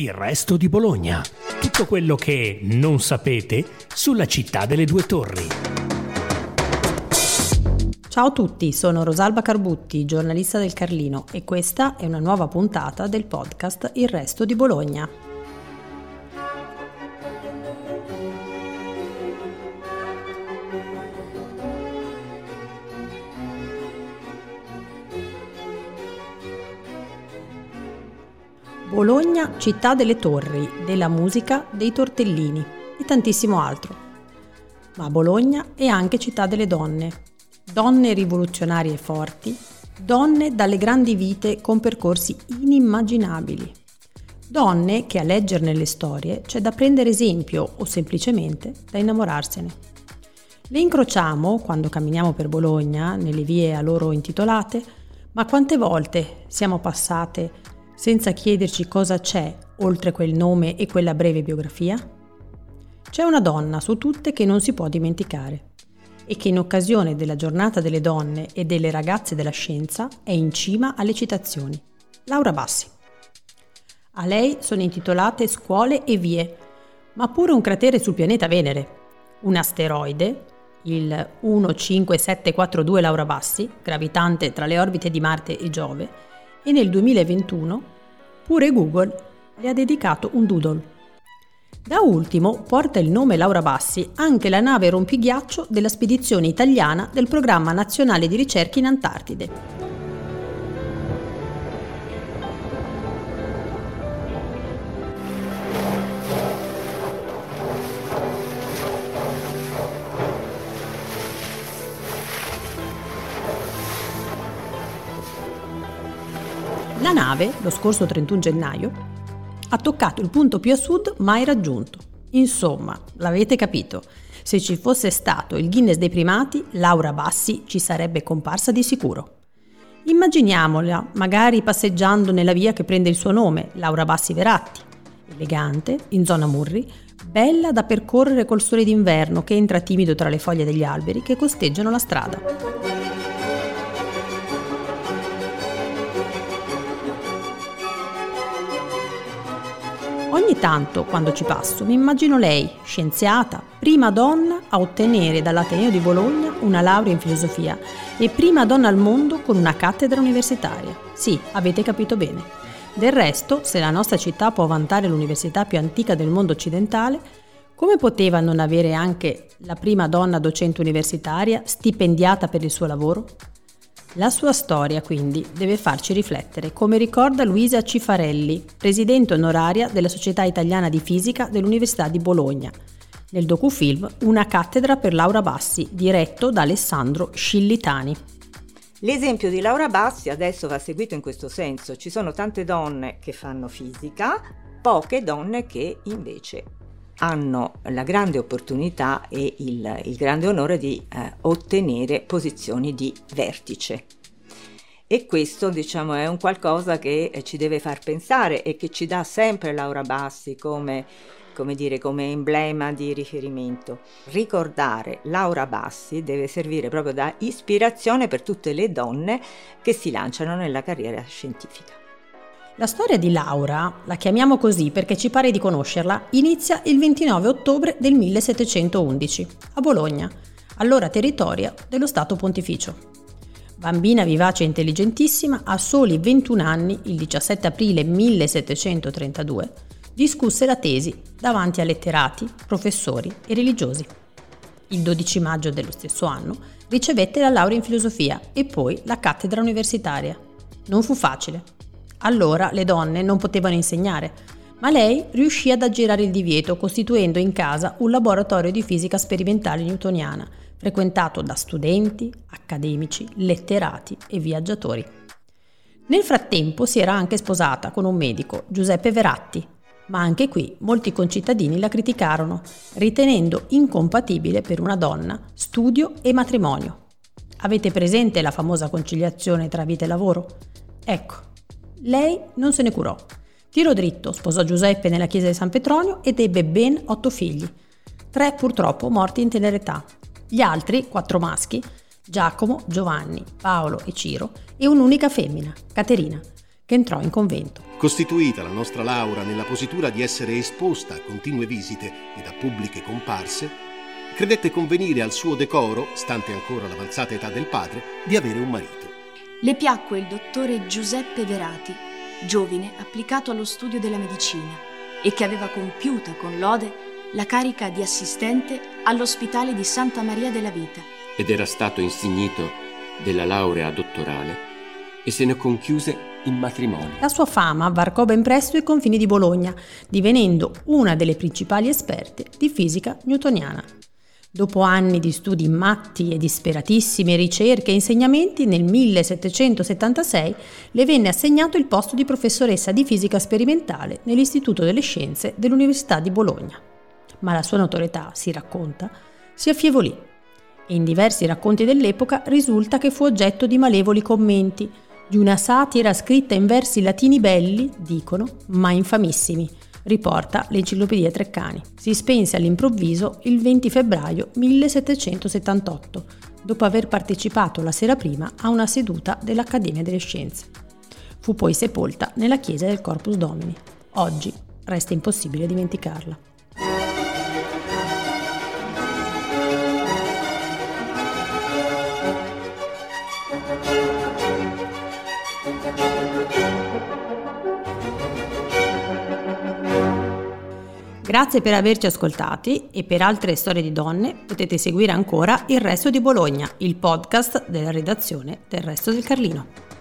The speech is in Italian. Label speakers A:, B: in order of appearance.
A: Il resto di Bologna. Tutto quello che non sapete sulla città delle due torri.
B: Ciao a tutti, sono Rosalba Carbutti, giornalista del Carlino e questa è una nuova puntata del podcast Il resto di Bologna. Bologna, città delle torri, della musica, dei tortellini e tantissimo altro. Ma Bologna è anche città delle donne. Donne rivoluzionarie forti, donne dalle grandi vite con percorsi inimmaginabili. Donne che a leggerne le storie c'è da prendere esempio o semplicemente da innamorarsene. Le incrociamo quando camminiamo per Bologna, nelle vie a loro intitolate, ma quante volte siamo passate senza chiederci cosa c'è oltre quel nome e quella breve biografia? C'è una donna su tutte che non si può dimenticare e che in occasione della giornata delle donne e delle ragazze della scienza è in cima alle citazioni. Laura Bassi. A lei sono intitolate scuole e vie, ma pure un cratere sul pianeta Venere, un asteroide, il 15742 Laura Bassi, gravitante tra le orbite di Marte e Giove, e nel 2021 pure Google le ha dedicato un doodle. Da ultimo porta il nome Laura Bassi anche la nave rompighiaccio della spedizione italiana del Programma Nazionale di Ricerca in Antartide. Nave, lo scorso 31 gennaio, ha toccato il punto più a sud mai raggiunto. Insomma, l'avete capito, se ci fosse stato il Guinness dei primati, Laura Bassi ci sarebbe comparsa di sicuro. Immaginiamola magari passeggiando nella via che prende il suo nome, Laura Bassi Veratti, elegante, in zona Murri, bella da percorrere col sole d'inverno che entra timido tra le foglie degli alberi che costeggiano la strada. Ogni tanto, quando ci passo, mi immagino lei, scienziata, prima donna a ottenere dall'Ateneo di Bologna una laurea in filosofia e prima donna al mondo con una cattedra universitaria. Sì, avete capito bene. Del resto, se la nostra città può vantare l'università più antica del mondo occidentale, come poteva non avere anche la prima donna docente universitaria stipendiata per il suo lavoro? La sua storia, quindi, deve farci riflettere, come ricorda Luisa Cifarelli, presidente onoraria della Società Italiana di Fisica dell'Università di Bologna, nel docufilm Una cattedra per Laura Bassi, diretto da Alessandro Scillitani.
C: L'esempio di Laura Bassi adesso va seguito in questo senso. Ci sono tante donne che fanno fisica, poche donne che invece hanno la grande opportunità e il, il grande onore di eh, ottenere posizioni di vertice. E questo diciamo è un qualcosa che eh, ci deve far pensare e che ci dà sempre Laura Bassi come, come, dire, come emblema di riferimento. Ricordare Laura Bassi deve servire proprio da ispirazione per tutte le donne che si lanciano nella carriera scientifica.
B: La storia di Laura, la chiamiamo così perché ci pare di conoscerla, inizia il 29 ottobre del 1711 a Bologna, allora territorio dello Stato Pontificio. Bambina vivace e intelligentissima, a soli 21 anni, il 17 aprile 1732, discusse la tesi davanti a letterati, professori e religiosi. Il 12 maggio dello stesso anno ricevette la laurea in filosofia e poi la cattedra universitaria. Non fu facile, allora le donne non potevano insegnare, ma lei riuscì ad aggirare il divieto costituendo in casa un laboratorio di fisica sperimentale newtoniana, frequentato da studenti, accademici, letterati e viaggiatori. Nel frattempo si era anche sposata con un medico, Giuseppe Veratti, ma anche qui molti concittadini la criticarono, ritenendo incompatibile per una donna studio e matrimonio. Avete presente la famosa conciliazione tra vita e lavoro? Ecco, lei non se ne curò. Tiro dritto, sposò Giuseppe nella chiesa di San Petronio ed ebbe ben otto figli. Tre purtroppo morti in tenera età. Gli altri, quattro maschi, Giacomo, Giovanni, Paolo e Ciro, e un'unica femmina, Caterina, che entrò in convento.
D: Costituita la nostra Laura nella positura di essere esposta a continue visite ed a pubbliche comparse, credette convenire al suo decoro, stante ancora l'avanzata età del padre, di avere un marito.
E: Le piacque il dottore Giuseppe Verati, giovine applicato allo studio della medicina e che aveva compiuta con lode la carica di assistente all'ospedale di Santa Maria della Vita.
F: Ed era stato insignito della laurea dottorale e se ne conchiuse in matrimonio.
B: La sua fama varcò ben presto i confini di Bologna, divenendo una delle principali esperte di fisica newtoniana. Dopo anni di studi matti e disperatissime ricerche e insegnamenti, nel 1776 le venne assegnato il posto di professoressa di fisica sperimentale nell'Istituto delle Scienze dell'Università di Bologna. Ma la sua notorietà, si racconta, si affievolì e in diversi racconti dell'epoca risulta che fu oggetto di malevoli commenti, di una satira scritta in versi latini belli, dicono, ma infamissimi, riporta l'Enciclopedia Treccani. Si spense all'improvviso il 20 febbraio 1778, dopo aver partecipato la sera prima a una seduta dell'Accademia delle Scienze. Fu poi sepolta nella chiesa del Corpus Domini. Oggi resta impossibile dimenticarla. Grazie per averci ascoltati e per altre storie di donne potete seguire ancora Il Resto di Bologna, il podcast della redazione del Resto del Carlino.